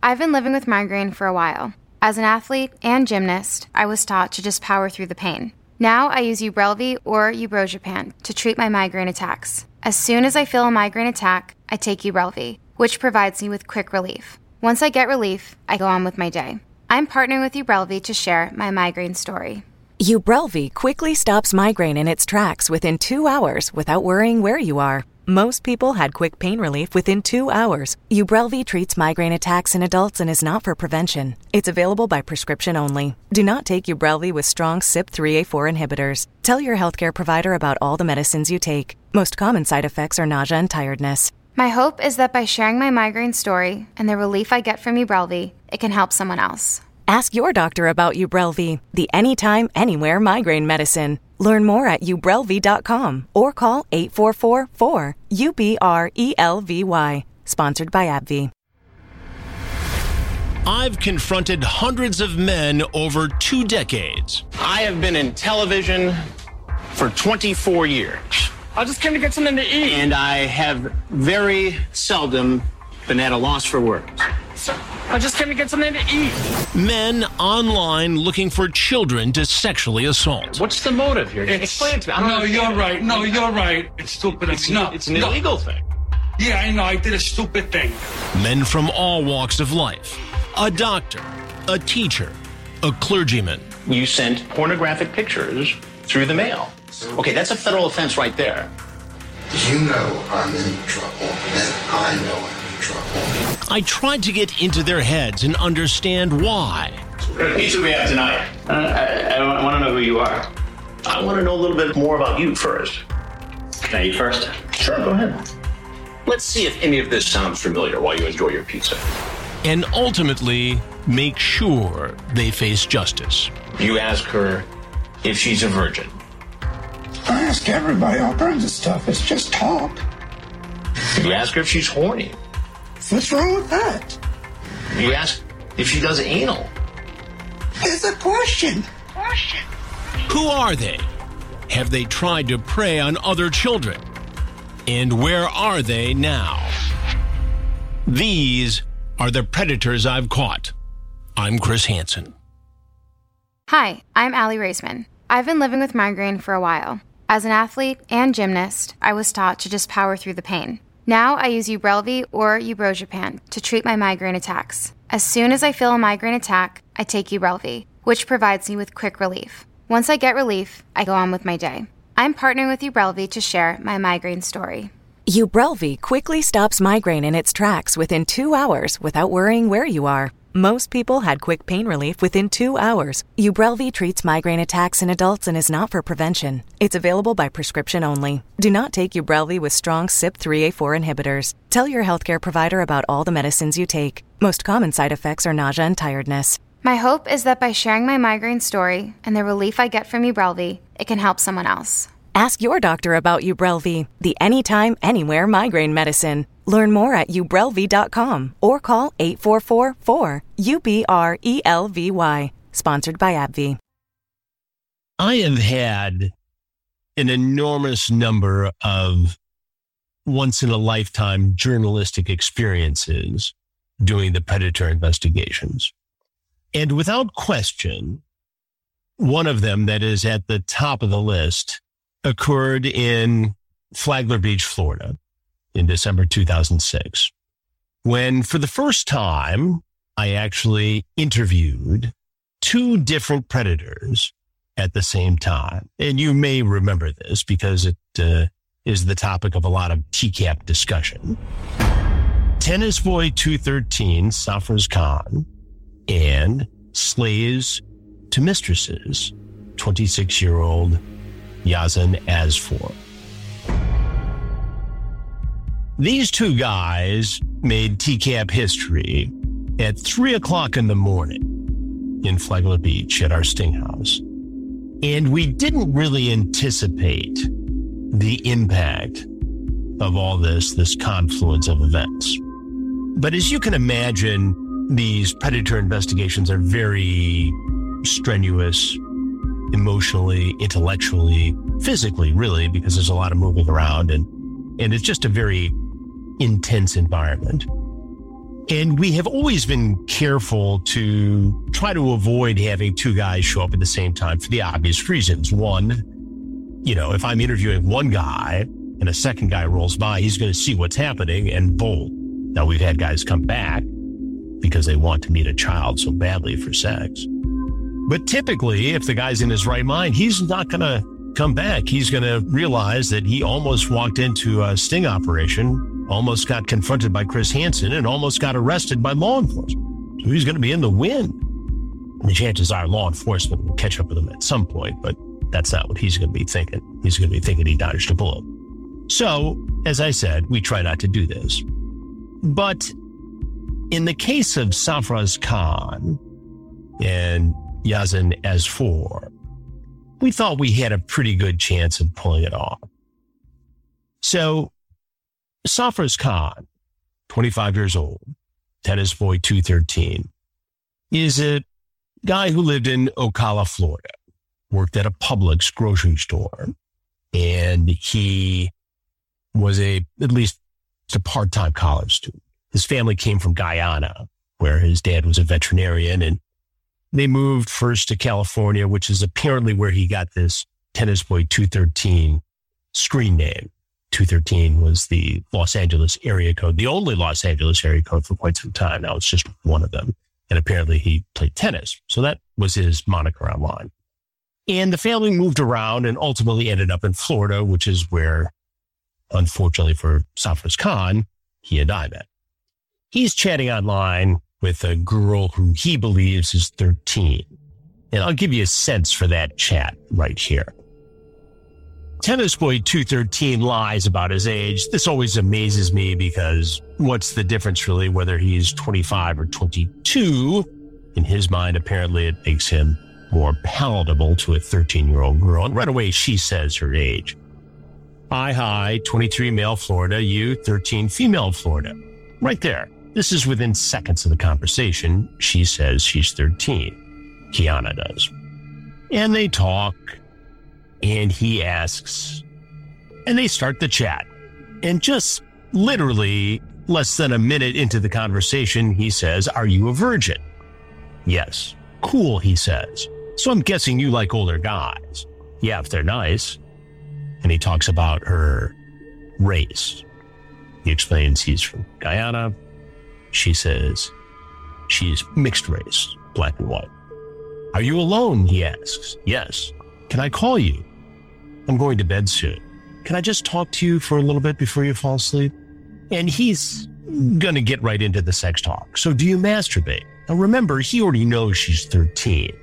I've been living with migraine for a while. As an athlete and gymnast, I was taught to just power through the pain. Now I use Ubrelvy or Ubrogepant to treat my migraine attacks. As soon as I feel a migraine attack, I take Ubrelvy, which provides me with quick relief. Once I get relief, I go on with my day. I'm partnering with Ubrelvy to share my migraine story. Ubrelvy quickly stops migraine in its tracks within two hours without worrying where you are. Most people had quick pain relief within two hours. Ubrelvy treats migraine attacks in adults and is not for prevention. It's available by prescription only. Do not take Ubrelvy with strong CYP3A4 inhibitors. Tell your healthcare provider about all the medicines you take. Most common side effects are nausea and tiredness. My hope is that by sharing my migraine story and the relief I get from Ubrelvy, it can help someone else. Ask your doctor about Ubrelvy, the anytime, anywhere migraine medicine. Learn more at ubrelvy.com or call 844-4-UBRELVY. Sponsored by AbbVie. I've confronted hundreds of men over two decades. I have been in television for 24 years. I just came to get something to eat. And I have very seldom been at a loss for words. I just came to get something to eat. Men online looking for children to sexually assault. What's the motive here? It's, Explain it to me. I don't no, understand. you're right. No, you're right. It's stupid. It's, no, it's an no. illegal thing. Yeah, I know. I did a stupid thing. Men from all walks of life. A doctor, a teacher, a clergyman. You sent pornographic pictures through the mail. Okay, that's a federal offense right there. You know I'm in trouble, and I know I'm in trouble. I tried to get into their heads and understand why. What pizza we have tonight? Uh, I, I, want to know who you are. I want to know a little bit more about you first. Can I eat first? Sure, go ahead. Let's see if any of this sounds familiar while you enjoy your pizza. And ultimately, make sure they face justice. You ask her if she's a virgin. I ask everybody all kinds of stuff. It's just talk. You ask her if she's horny. What's wrong with that? You ask if she does anal. It's a question. Who are they? Have they tried to prey on other children? And where are they now? These are the predators I've caught. I'm Chris Hansen. Hi, I'm Aly Raisman. I've been living with migraine for a while. As an athlete and gymnast, I was taught to just power through the pain. Now I use Ubrelvy or Ubrogepant to treat my migraine attacks. As soon as I feel a migraine attack, I take Ubrelvy, which provides me with quick relief. Once I get relief, I go on with my day. I'm partnering with Ubrelvy to share my migraine story. Ubrelvy quickly stops migraine in its tracks within two hours without worrying where you are. Most people had quick pain relief within two hours. Ubrelvy treats migraine attacks in adults and is not for prevention. It's available by prescription only. Do not take Ubrelvy with strong CYP3A4 inhibitors. Tell your healthcare provider about all the medicines you take. Most common side effects are nausea and tiredness. My hope is that by sharing my migraine story and the relief I get from Ubrelvy, it can help someone else. Ask your doctor about Ubrelvy, the anytime, anywhere migraine medicine. Learn more at ubrelvy.com or call 844-4-UBRELVY. Sponsored by AbbVie. I have had an enormous number of once in a lifetime journalistic experiences doing the predator investigations. And without question, one of them that is at the top of the list occurred in Flagler Beach, Florida in December 2006, when for the first time, I actually interviewed two different predators at the same time. And you may remember this because it uh, is the topic of a lot of TCAP discussion. Tennis Boy 213, Safraz Khan, and Slaves to Mistresses, 26 year old Yazan Asfour. These two guys made TCAP history at three o'clock in the morning in Flagler Beach at our sting house. And we didn't really anticipate the impact of all this, this confluence of events. But as you can imagine, these predator investigations are very strenuous emotionally, intellectually, physically, really, because there's a lot of moving around and, and it's just a very intense environment. And we have always been careful to try to avoid having two guys show up at the same time for the obvious reasons. One, you know, if I'm interviewing one guy and a second guy rolls by, he's going to see what's happening and bolt. Now we've had guys come back because they want to meet a child so badly for sex. But typically, if the guy's in his right mind, he's not going to come back. He's going to realize that he almost walked into a sting operation almost got confronted by Chris Hansen and almost got arrested by law enforcement. So he's going to be in the wind. And the chances are law enforcement will catch up with him at some point, but that's not what he's going to be thinking. He's going to be thinking he dodged a bullet. So, as I said, we try not to do this. But in the case of Safraz Khan and Yazan Asfour, we thought we had a pretty good chance of pulling it off. So Safraz Khan, 25 years old, tennis boy 213, is a guy who lived in Ocala, Florida, worked at a Publix grocery store, and he was a, at least a part-time college student. His family came from Guyana, where his dad was a veterinarian, and they moved first to California, which is apparently where he got this tennis boy 213 screen name. 213 was the Los Angeles area code, the only Los Angeles area code for quite some time. Now it's just one of them. And apparently he played tennis. So that was his moniker online. And the family moved around and ultimately ended up in Florida, which is where, unfortunately for Safraz Khan, he and I met. He's chatting online with a girl who he believes is 13. And I'll give you a sense for that chat right here. Tennis Boy 213 lies about his age. This always amazes me because what's the difference really whether he's 25 or 22? In his mind, apparently it makes him more palatable to a 13 year old girl. And right away, she says her age. Hi, hi, 23 male Florida, you 13 female Florida. Right there. This is within seconds of the conversation. She says she's 13. Kiana does. And they talk and he asks, and they start the chat. And just literally less than a minute into the conversation, he says, Are you a virgin? Yes. Cool, he says. So I'm guessing you like older guys. Yeah, if they're nice. And he talks about her race. He explains he's from Guyana. She says she's mixed race, black and white. Are you alone? He asks. Yes. Can I call you? I'm going to bed soon. Can I just talk to you for a little bit before you fall asleep? And he's going to get right into the sex talk. So, do you masturbate? Now, remember, he already knows she's 13.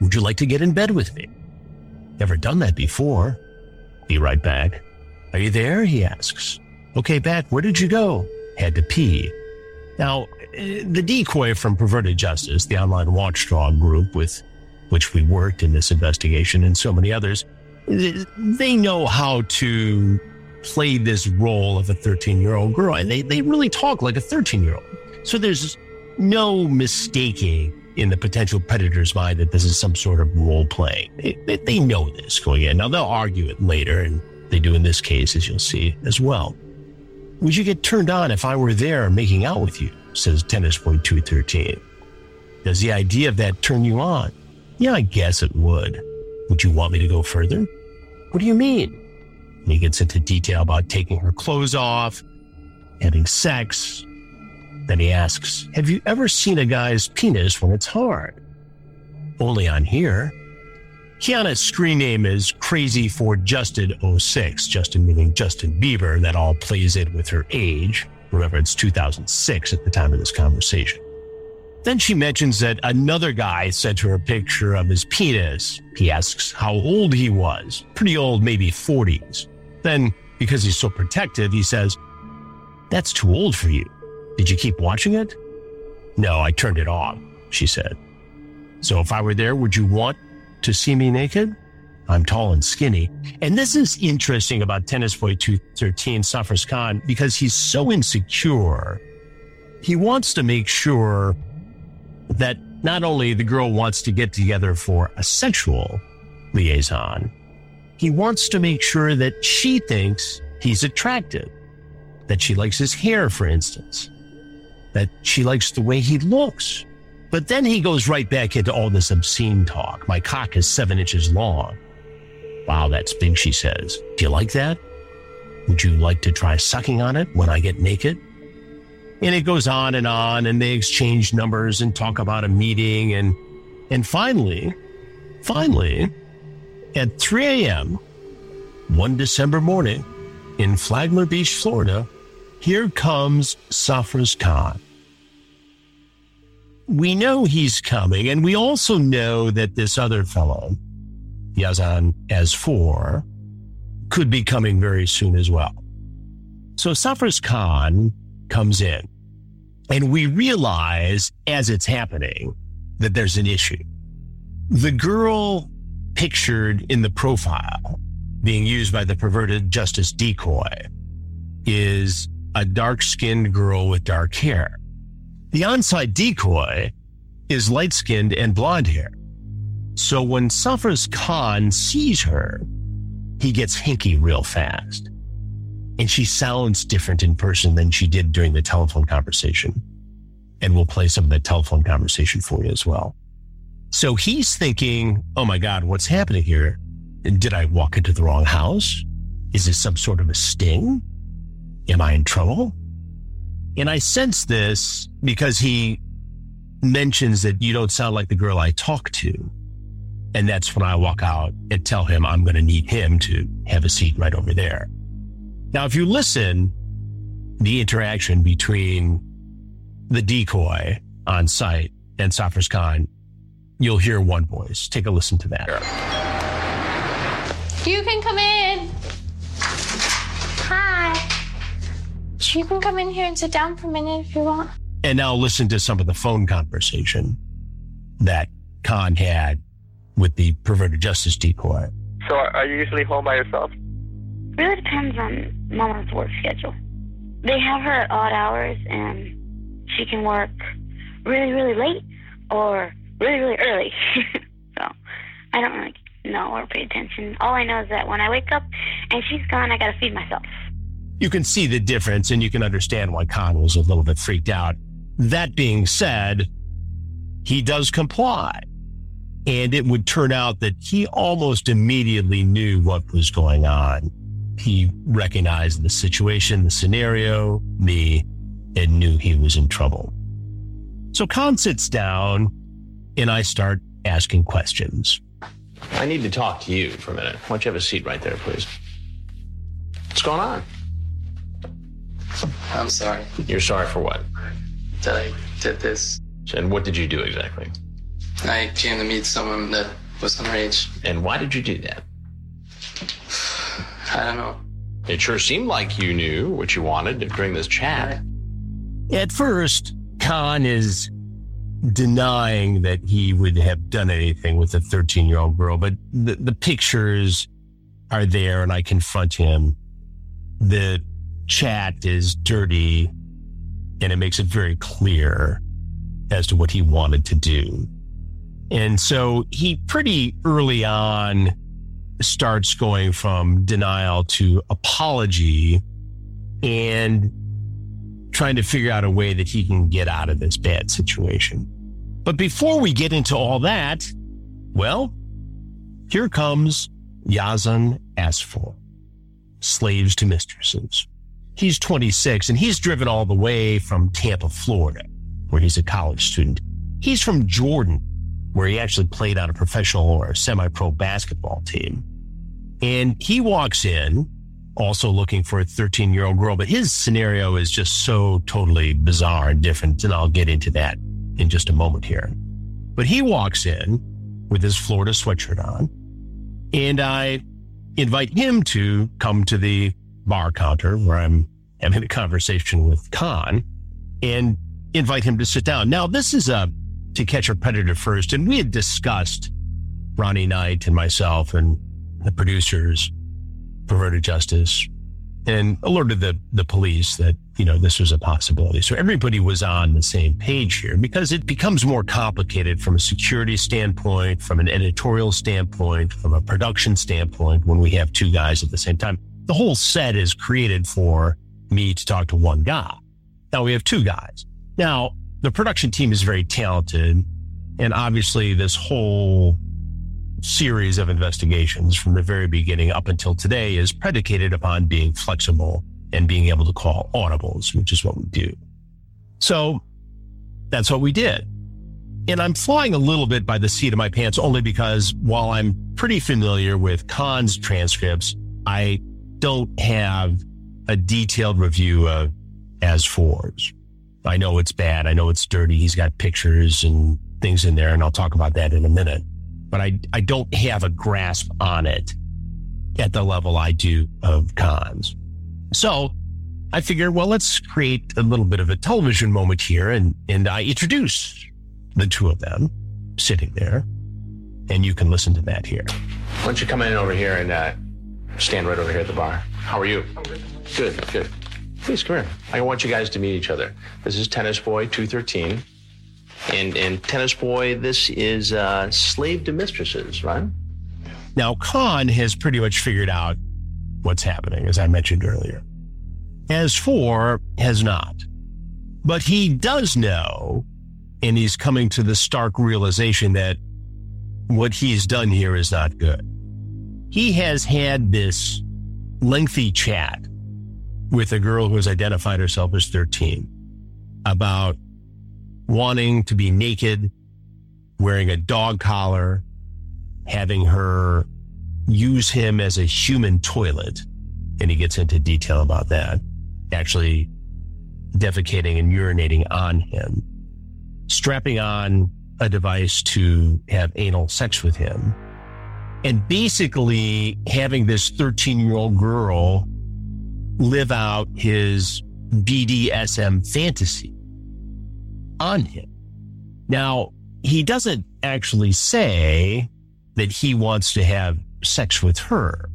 Would you like to get in bed with me? Never done that before. Be right back. Are you there? He asks. Okay, back. Where did you go? Had to pee. Now, the decoy from Perverted Justice, the online watchdog group with which we worked in this investigation and so many others, they know how to play this role of a 13 year old girl and they, they really talk like a 13 year old. So there's no mistaking in the potential predator's mind that this is some sort of role playing. They, they, know this going in. Now they'll argue it later, and they do in this case, as you'll see as well. Would you get turned on if I were there making out with you? Says Tennis Boy 213. Does the idea of that turn you on? Yeah, I guess it would. Would you want me to go further? What do you mean? He gets into detail about taking her clothes off, having sex. Then he asks, Have you ever seen a guy's penis when it's hard? Only on here. Kiana's screen name is Crazy for Justin06, Justin meaning Justin Bieber. That all plays in with her age. Remember, it's 2006 at the time of this conversation. Then she mentions that another guy sent her a picture of his penis. He asks how old he was. Pretty old, maybe 40s. Then, because he's so protective, he says, That's too old for you. Did you keep watching it? No, I turned it off, she said. So if I were there, would you want to see me naked? I'm tall and skinny. And this is interesting about Tennis Boy 213, Sarfraz Khan, because he's so insecure. He wants to make sure that not only the girl wants to get together for a sexual liaison, he wants to make sure that she thinks he's attractive, that she likes his hair, for instance, that she likes the way he looks. But then he goes right back into all this obscene talk. My cock is seven inches long. Wow, that's big, she says. Do you like that? Would you like to try sucking on it when I get naked? And it goes on and on, and they exchange numbers and talk about a meeting. And, and finally, finally, at 3 a.m., one December morning in Flagler Beach, Florida, here comes Sarfraz Khan. We know he's coming, and we also know that this other fellow, Yazan Asfour, could be coming very soon as well. So Sarfraz Khan comes in, and we realize as it's happening that there's an issue. The girl pictured in the profile being used by the perverted justice decoy is a dark skinned girl with dark hair. The onside decoy is light skinned and blonde hair. So when Sarfraz Khan sees her, he gets hinky real fast. And she sounds different in person than she did during the telephone conversation. And we'll play some of the telephone conversation for you as well. So he's thinking, oh my God, what's happening here? Did I walk into the wrong house? Is this some sort of a sting? Am I in trouble? And I sense this because he mentions that you don't sound like the girl I talk to. And that's when I walk out and tell him I'm going to need him to have a seat right over there. Now, if you listen, the interaction between the decoy on site and Sarfraz Khan, you'll hear one voice. Take a listen to that. You can come in. Hi. You can come in here and sit down for a minute if you want. And now listen to some of the phone conversation that Khan had with the perverted justice decoy. So, are you usually home by yourself? Really depends on Mama's work schedule. They have her at odd hours, and she can work really, really late or really, really early. so, I don't really know or pay attention. All I know is that when I wake up and she's gone, I got to feed myself. You can see the difference, and you can understand why Khan was a little bit freaked out. That being said, he does comply. And it would turn out that he almost immediately knew what was going on. He recognized the situation, the scenario, me, and knew he was in trouble. So Khan sits down and I start asking questions. I need to talk to you for a minute. Why don't you have a seat right there, please? What's going on? I'm sorry You're sorry for what? that I did this. And what did you do exactly? I came to meet someone that was underage. And why did you do that? I don't know. It sure seemed like you knew what you wanted during this chat. At first, Khan is denying that he would have done anything with a 13 year old girl, but the, the pictures are there and I confront him. The chat is dirty and it makes it very clear as to what he wanted to do. And so he pretty early on starts going from denial to apology and trying to figure out a way that he can get out of this bad situation. But before we get into all that, well, here comes Yazan Asfour, slaves to mistresses. He's 26 and he's driven all the way from Tampa, Florida, where he's a college student. He's from Jordan, where he actually played on a professional or semi pro basketball team. And he walks in also looking for a 13 year old girl, but his scenario is just so totally bizarre and different. And I'll get into that in just a moment here. But he walks in with his Florida sweatshirt on, and I invite him to come to the bar counter where I'm having a conversation with Khan. And invite him to sit down. Now, this is a to catch a predator first, and we had discussed Ronnie Knight and myself and the producers, Perverted Justice, and alerted the the police that you know this was a possibility. So everybody was on the same page here because it becomes more complicated from a security standpoint, from an editorial standpoint, from a production standpoint when we have two guys at the same time. The whole set is created for me to talk to one guy. Now we have two guys. Now the production team is very talented, and obviously this whole series of investigations from the very beginning up until today is predicated upon being flexible and being able to call audibles, which is what we do. So that's what we did. And I'm flying a little bit by the seat of my pants only because while I'm pretty familiar with Khan's transcripts, I don't have a detailed review of Asfour's. I know it's bad. I know it's dirty. He's got pictures and things in there, and I'll talk about that in a minute but I, I don't have a grasp on it at the level I do of Khan's. So I figure, well, let's create a little bit of a television moment here. And, and I introduce the two of them sitting there. And you can listen to that here. Why don't you come in over here and uh, stand right over here at the bar? How are you? Good, good. Please come here. I want you guys to meet each other. This is Tennis Boy 213. And and tennis boy, this is uh, slave to mistresses, right? Now Khan has pretty much figured out what's happening, as I mentioned earlier. Asfour has not, but he does know, and he's coming to the stark realization that what he's done here is not good. He has had this lengthy chat with a girl who has identified herself as 13 about wanting to be naked, wearing a dog collar, having her use him as a human toilet. And he gets into detail about that. Actually defecating and urinating on him, strapping on a device to have anal sex with him, and basically having this 13 year old girl live out his BDSM fantasy on him. Now, he doesn't actually say that he wants to have sex with her.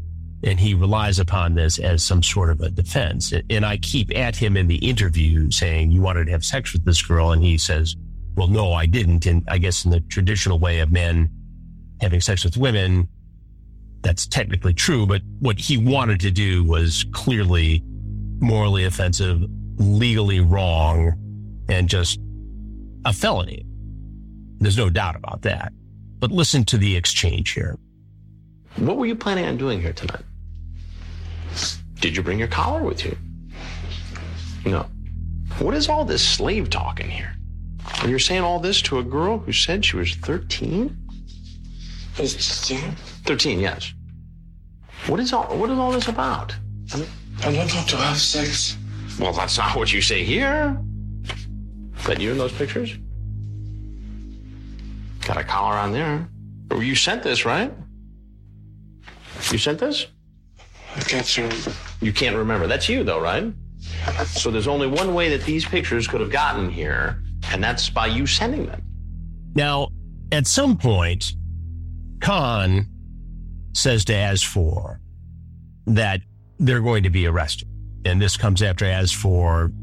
And he relies upon this as some sort of a defense. And I keep at him in the interview saying, You wanted to have sex with this girl. And he says, Well, no, I didn't. And I guess in the traditional way of men having sex with women, that's technically true. But what he wanted to do was clearly morally offensive, legally wrong, and just a felony. There's no doubt about that. But listen to the exchange here. What were you planning on doing here tonight? Did you bring your collar with you? No. What is all this slave talk in here? And you're saying all this to a girl who said she was 13? 13? 13, yes. What is all what is all this about? I don't want to have sex. Well, that's not what you say here. That you in those pictures? Got a collar on there. You sent this, right? You sent this? I can't remember. You can't remember. That's you, though, right? So there's only one way that these pictures could have gotten here, and that's by you sending them. Now, at some point, Khan says to Asfour that they're going to be arrested. And this comes after Asfour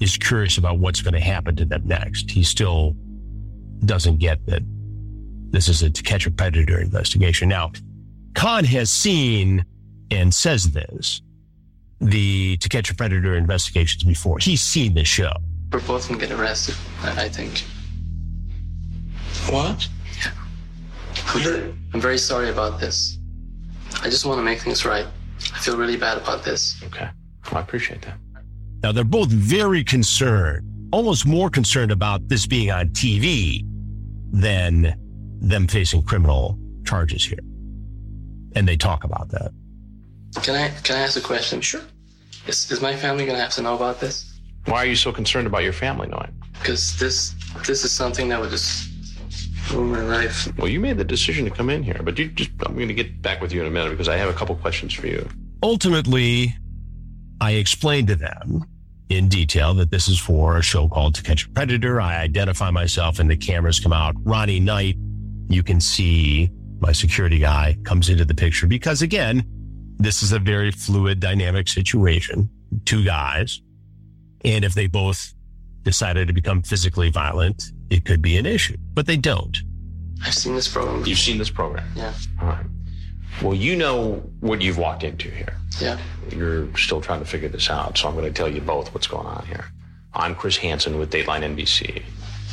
is curious about what's going to happen to them next. He still doesn't get that this is a to catch a predator investigation. Now, Khan has seen and says this the to catch a predator investigations before. He's seen the show. We're both gonna get arrested, I think. What? Yeah. I'm, I'm very sorry about this. I just want to make things right. I feel really bad about this. Okay. Well, I appreciate that. Now, they're both very concerned, almost more concerned about this being on TV than them facing criminal charges here. And they talk about that. Can I can I ask a question? Sure. Is, is my family gonna have to know about this? Why are you so concerned about your family knowing? Because this this is something that would just ruin my life. Well, you made the decision to come in here, but you just I'm going to get back with you in a minute because I have a couple questions for you. Ultimately, I explained to them in detail that this is for a show called To Catch a Predator. I identify myself and the cameras come out. Ronnie Knight, you can see my security guy comes into the picture because again, this is a very fluid, dynamic situation. Two guys. And if they both decided to become physically violent, it could be an issue, but they don't. I've seen this program. You've seen this program? Yeah. All right. Well, you know what you've walked into here. Yeah. You're still trying to figure this out, so I'm going to tell you both what's going on here. I'm Chris Hansen with Dateline NBC.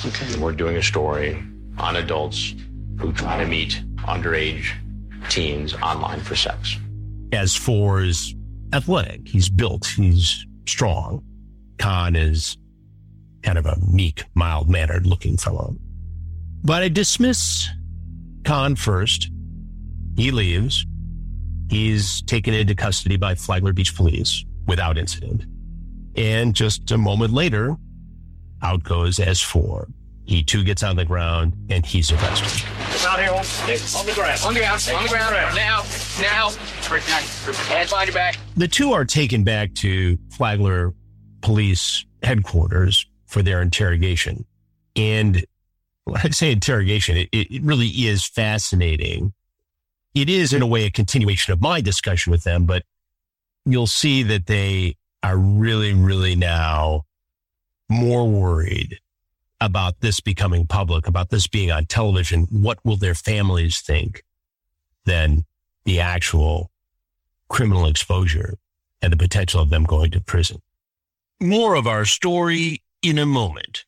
Okay. And we're doing a story on adults who try to meet underage teens online for sex. Asfour is athletic, he's built, he's strong. Khan is kind of a meek, mild mannered looking fellow. But I dismiss Khan first. He leaves. He's taken into custody by Flagler Beach police without incident. And just a moment later, out goes Asfour. He too gets on the ground and he's arrested. Out here, on, on the ground. On the ground. On the ground. Now. Now. Hands behind your back. The two are taken back to Flagler Police headquarters for their interrogation. And when I say interrogation, it, it really is fascinating. It is, in a way, a continuation of my discussion with them, but you'll see that they are really, really now more worried about this becoming public, about this being on television. What will their families think than the actual criminal exposure and the potential of them going to prison? More of our story in a moment.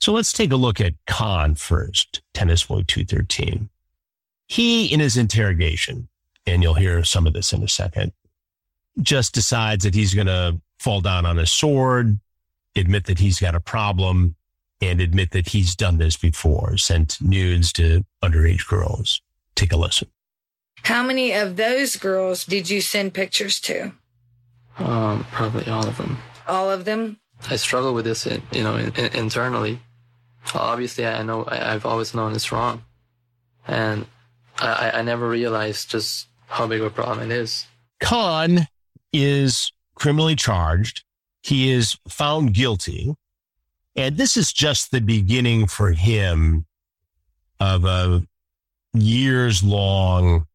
So let's take a look at Khan first, Tennis Boy 213. He, in his interrogation, and you'll hear some of this in a second, just decides that he's going to fall down on his sword, admit that he's got a problem, and admit that he's done this before, sent nudes to underage girls. Take a listen. How many of those girls did you send pictures to? Um, probably all of them. All of them? I struggle with this, you know, in, in, internally. Obviously, I know I, have always known it's wrong, and I, I never realized just how big of a problem it is. Khan is criminally charged. He is found guilty, and this is just the beginning for him of a years long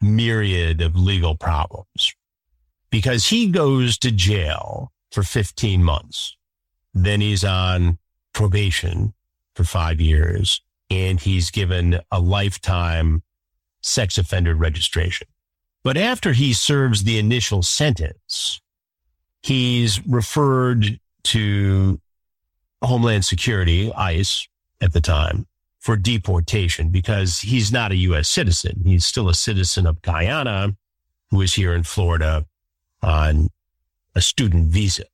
myriad of legal problems because he goes to jail for 15 months. Then he's on probation for five years and he's given a lifetime sex offender registration. But after he serves the initial sentence, he's referred to Homeland Security, ICE at the time, for deportation because he's not a U.S. citizen. He's still a citizen of Guyana who is here in Florida on a student visa.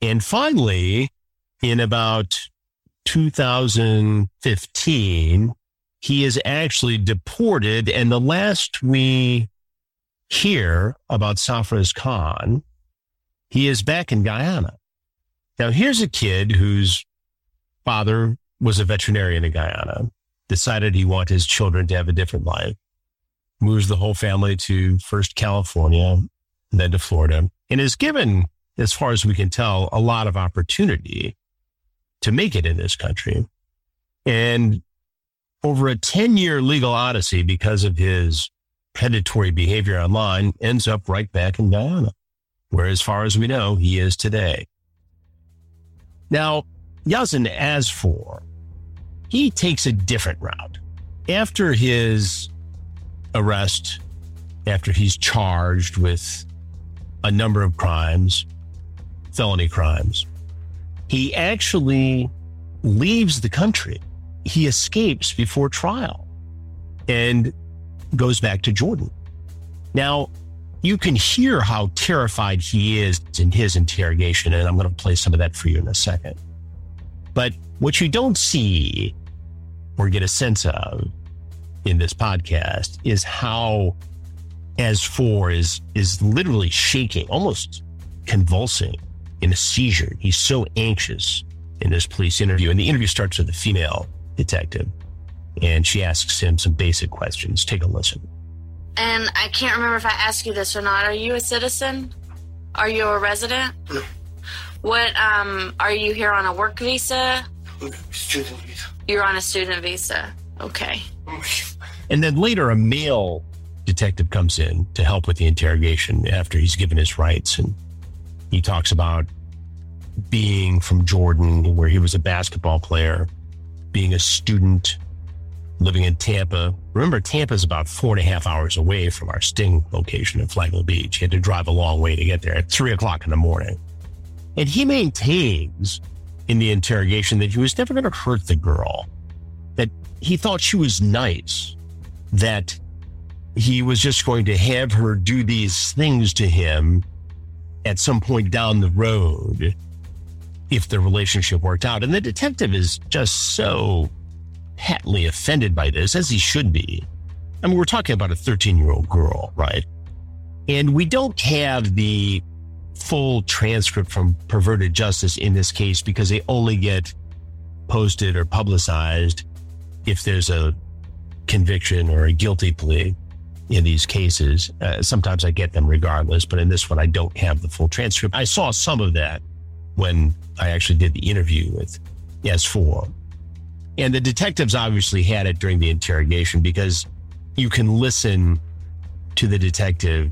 And finally, in about 2015, he is actually deported. And the last we hear about Safraz Khan, he is back in Guyana. Now, here's a kid whose father was a veterinarian in Guyana, decided he wanted his children to have a different life, moves the whole family to first California, then to Florida, and is given, as far as we can tell, a lot of opportunity to make it in this country. And over a 10 year legal odyssey because of his predatory behavior online ends up right back in Guyana, where, as far as we know, he is today. Now, Yazan Asfour, he takes a different route. After his arrest, after he's charged with a number of crimes, felony crimes, he actually leaves the country. He escapes before trial and goes back to Jordan. Now, you can hear how terrified he is in his interrogation, and I'm going to play some of that for you in a second. But what you don't see or get a sense of in this podcast is how Asfour is is literally shaking, almost convulsing in a seizure. He's so anxious in this police interview. And the interview starts with a female detective, and she asks him some basic questions. Take a listen. And I can't remember if I asked you this or not. Are you a citizen? Are you a resident? No. What, um, are you here on a work visa? Student visa. You're on a student visa. Okay. And then later, a male detective comes in to help with the interrogation after he's given his rights. And he talks about being from Jordan, where he was a basketball player, being a student, living in Tampa. Remember, Tampa is about four and a half hours away from our sting location in Flagler Beach. He had to drive a long way to get there at three o'clock in the morning. And he maintains in the interrogation that he was never going to hurt the girl, that he thought she was nice, that he was just going to have her do these things to him at some point down the road if the relationship worked out. And the detective is just so patently offended by this, as he should be. I mean, we're talking about a 13 year old girl, right? And we don't have the full transcript from perverted justice in this case because they only get posted or publicized if there's a conviction or a guilty plea in these cases. Uh, sometimes I get them regardless, but in this one, I don't have the full transcript. I saw some of that when I actually did the interview with Asfour. And the detectives obviously had it during the interrogation because you can listen to the detective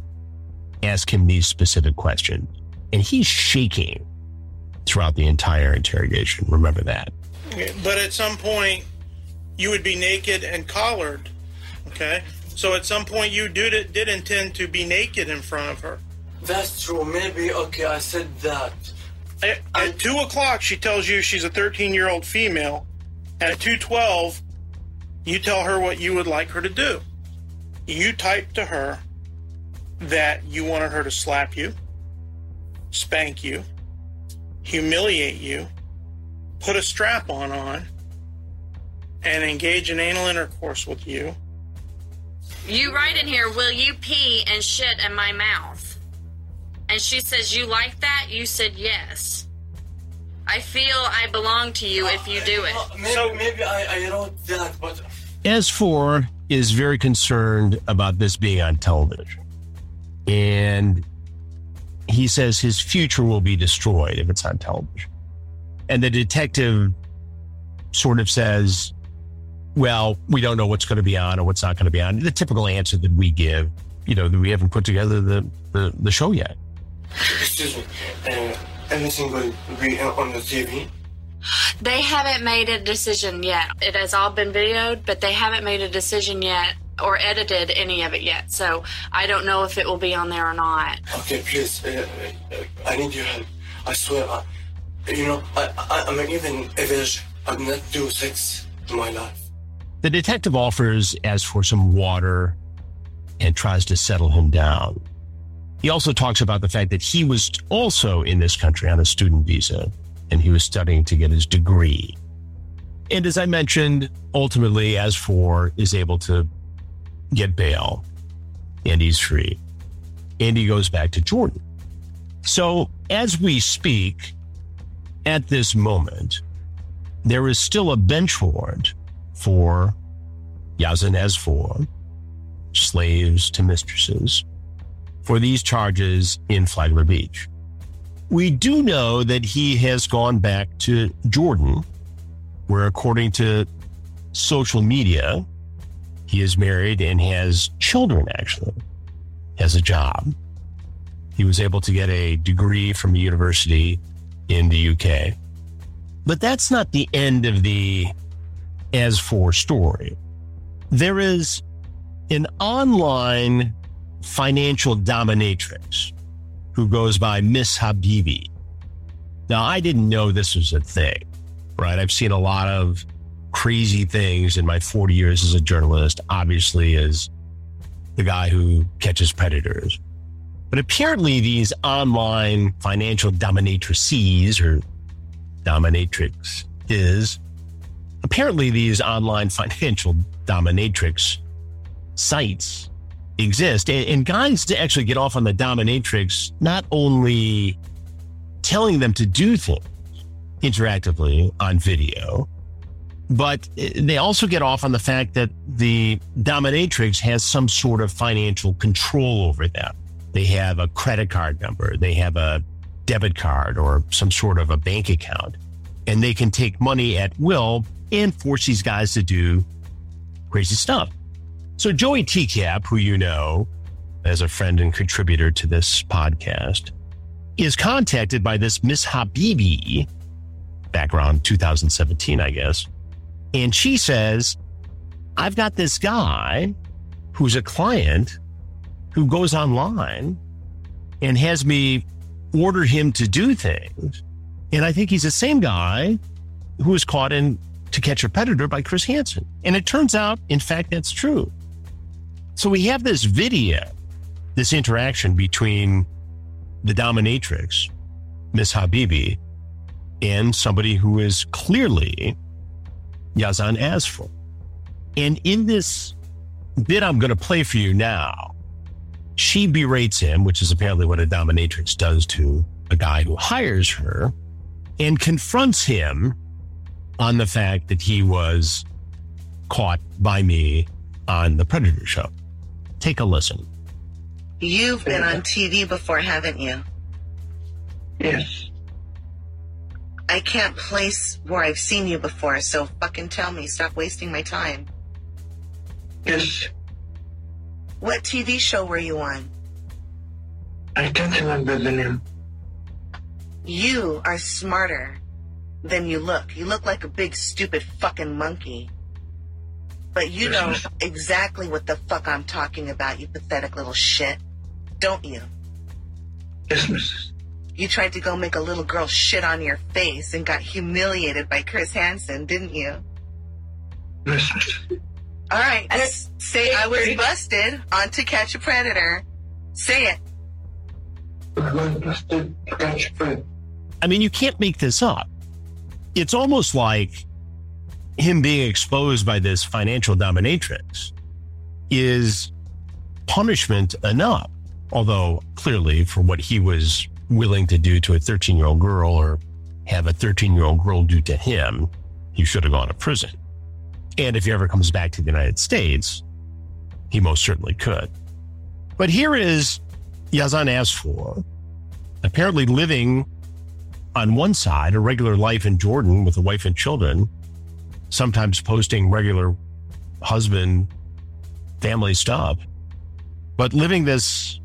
ask him these specific questions. And he's shaking throughout the entire interrogation. Remember that. But at some point, you would be naked and collared. Okay? So at some point, you did, did intend to be naked in front of her. That's true. Maybe, okay, I said that. At, at 2 o'clock, she tells you she's a 13 year old female. At 2.12, you tell her what you would like her to do. You type to her that you wanted her to slap you, spank you, humiliate you, put a strap on on, and engage in anal intercourse with you. You write in here, will you pee and shit in my mouth? And she says, you like that? You said yes. I feel I belong to you if you do it. Maybe, so, maybe I, I wrote that, but. Asfour is very concerned about this being on television. And he says his future will be destroyed if it's on television. And the detective sort of says, well, we don't know what's going to be on or what's not going to be on. The typical answer that we give, you know, that we haven't put together the, the, the show yet. Excuse me. Uh, anything will be on the TV? They haven't made a decision yet. It has all been videoed, but they haven't made a decision yet or edited any of it yet. So I don't know if it will be on there or not. Okay, please. Uh, uh, I need your help. I swear. I, you know, I, I, I'm even a virgin. I've not do sex in my life. The detective offers Asfour some water and tries to settle him down. He also talks about the fact that he was also in this country on a student visa and he was studying to get his degree. And as I mentioned, ultimately, Asfour is able to get bail and he's free. And he goes back to Jordan. So as we speak, at this moment, there is still a bench warrant for Yazan Asfour, slaves to mistresses, for these charges in Flagler Beach. We do know that he has gone back to Jordan, where, according to social media, he is married and has children, actually, has a job. He was able to get a degree from a university in the UK. But that's not the end of the Asfour story. There is an online financial dominatrix who goes by Miss Habibi. Now, I didn't know this was a thing, right? I've seen a lot of crazy things in my 40 years as a journalist, obviously, as the guy who catches predators. But apparently, these online financial dominatrices or dominatrix is apparently these online financial dominatrix sites exist. And, guys actually get off on the dominatrix, not only telling them to do things interactively on video, but they also get off on the fact that the dominatrix has some sort of financial control over them. They have a credit card number. They have a debit card or some sort of a bank account. And they can take money at will and force these guys to do crazy stuff. So Joey TCAP, who you know as a friend and contributor to this podcast, is contacted by this Miss Habibi back around 2017, I guess. And she says, I've got this guy who's a client who goes online and has me order him to do things. And I think he's the same guy who was caught in To Catch a Predator by Chris Hansen. And it turns out, in fact, that's true. So we have this video, this interaction between the dominatrix, Miss Habibi, and somebody who is clearly Yazan Asfour. And in this bit I'm going to play for you now, she berates him, which is apparently what a dominatrix does to a guy who hires her, and confronts him on the fact that he was caught by me on the Predator show. Take a listen. You've been on TV before, haven't you? Yes. I can't place where I've seen you before, so fucking tell me. Stop wasting my time. Yes. What TV show were you on? I can't remember the name. You are smarter than you look. You look like a big, stupid fucking monkey. But you know exactly what the fuck I'm talking about, you pathetic little shit. Don't you? Yes, Mrs. You tried to go make a little girl shit on your face and got humiliated by Chris Hansen, didn't you? Yes, Mrs. All right, just say I was busted on To Catch a Predator. Say it. I was busted to catch a predator. I mean, you can't make this up. It's almost like him being exposed by this financial dominatrix is punishment enough. Although, clearly, for what he was willing to do to a 13 year old girl or have a 13 year old girl do to him, he should have gone to prison. And if he ever comes back to the United States, he most certainly could. But here is Yazan Asfour, apparently living on one side, a regular life in Jordan with a wife and children, sometimes posting regular husband family stuff, but living this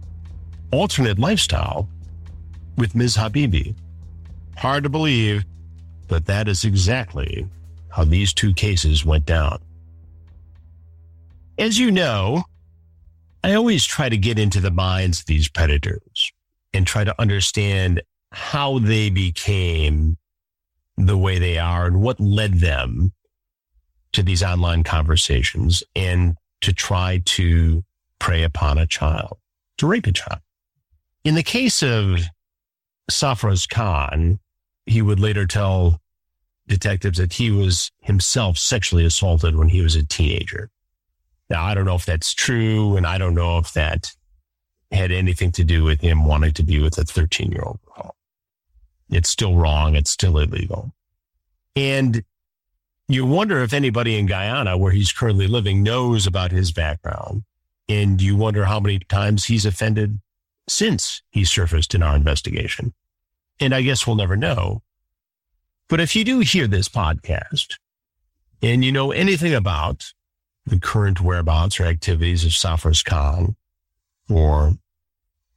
alternate lifestyle with Ms. Habibi. Hard to believe, but that is exactly how these two cases went down. As you know, I always try to get into the minds of these predators and try to understand how they became the way they are and what led them to these online conversations and to try to prey upon a child, to rape a child. In the case of Sarfraz Khan, he would later tell detectives that he was himself sexually assaulted when he was a teenager. Now, I don't know if that's true, and I don't know if that had anything to do with him wanting to be with a 13 year old girl. It's still wrong. It's still illegal. And you wonder if anybody in Guyana, where he's currently living, knows about his background. And you wonder how many times he's offended since he surfaced in our investigation. And I guess we'll never know. But if you do hear this podcast and you know anything about the current whereabouts or activities of Sarfraz Khan or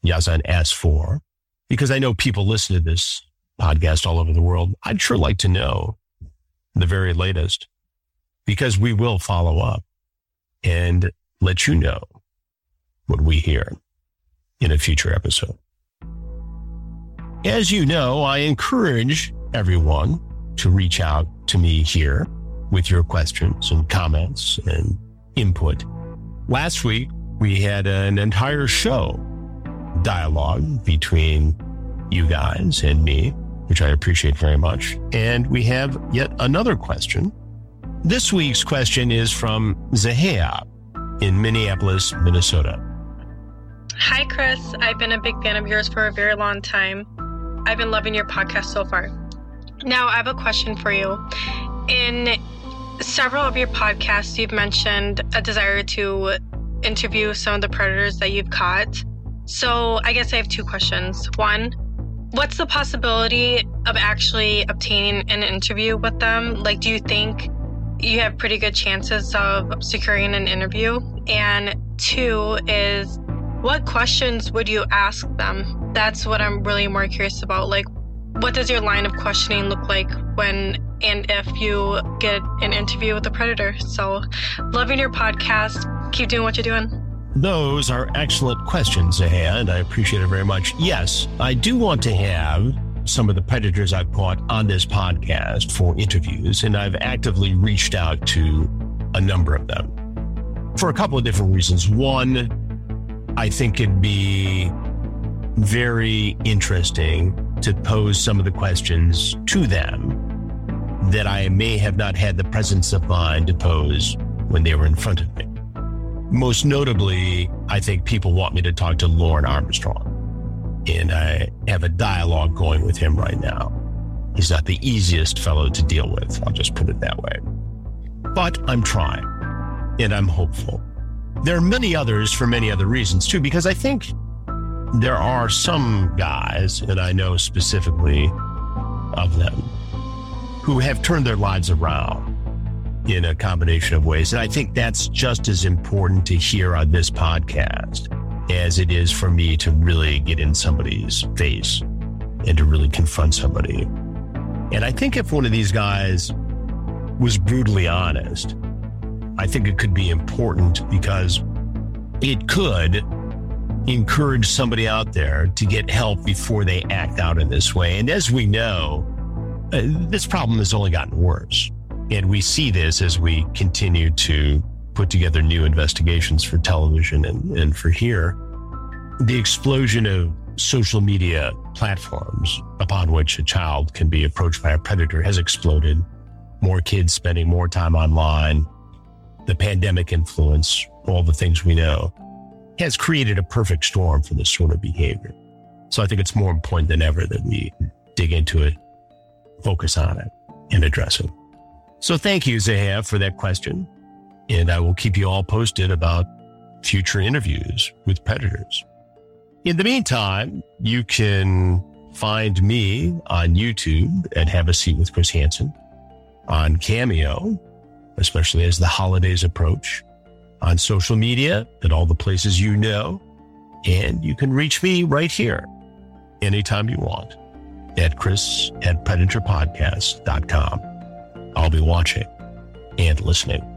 Yazan Asfour, because I know people listen to this podcast all over the world, I'd sure like to know the very latest because we will follow up and let you know what we hear in a future episode. As you know, I encourage everyone to reach out to me here with your questions and comments and input. Last week, we had an entire show dialogue between you guys and me, which I appreciate very much. And we have yet another question. This week's question is from Zahia in Minneapolis, Minnesota. Hi, Chris. I've been a big fan of yours for a very long time. I've been loving your podcast so far. Now, I have a question for you. In several of your podcasts, you've mentioned a desire to interview some of the predators that you've caught. So, I guess I have two questions. One, what's the possibility of actually obtaining an interview with them? Like, do you think you have pretty good chances of securing an interview? And two is, what questions would you ask them? That's what I'm really more curious about. Like, what does your line of questioning look like when and if you get an interview with a predator? So, loving your podcast. Keep doing what you're doing. Those are excellent questions, Zahea, and I appreciate it very much. Yes, I do want to have some of the predators I've caught on this podcast for interviews, and I've actively reached out to a number of them for a couple of different reasons. One, I think it'd be very interesting to pose some of the questions to them that I may have not had the presence of mind to pose when they were in front of me. Most notably, I think people want me to talk to Loren Armstrong. And I have a dialogue going with him right now. He's not the easiest fellow to deal with, I'll just put it that way. But I'm trying, and I'm hopeful. There are many others for many other reasons, too, because I think there are some guys, and I know specifically of them, who have turned their lives around in a combination of ways. And I think that's just as important to hear on this podcast as it is for me to really get in somebody's face and to really confront somebody. And I think if one of these guys was brutally honest, I think it could be important because it could encourage somebody out there to get help before they act out in this way. And as we know, uh, this problem has only gotten worse. And we see this as we continue to put together new investigations for television and, and for here. The explosion of social media platforms upon which a child can be approached by a predator has exploded. More kids spending more time online, the pandemic influence, all the things we know has created a perfect storm for this sort of behavior. So I think it's more important than ever that we dig into it, focus on it, and address it. So thank you, Zahea, for that question. And I will keep you all posted about future interviews with predators. In the meantime, you can find me on YouTube at Have a Seat with Chris Hansen, on Cameo, especially as the holidays approach, on social media at all the places you know. And you can reach me right here anytime you want at chris at predatorpodcast.com. I'll be watching and listening.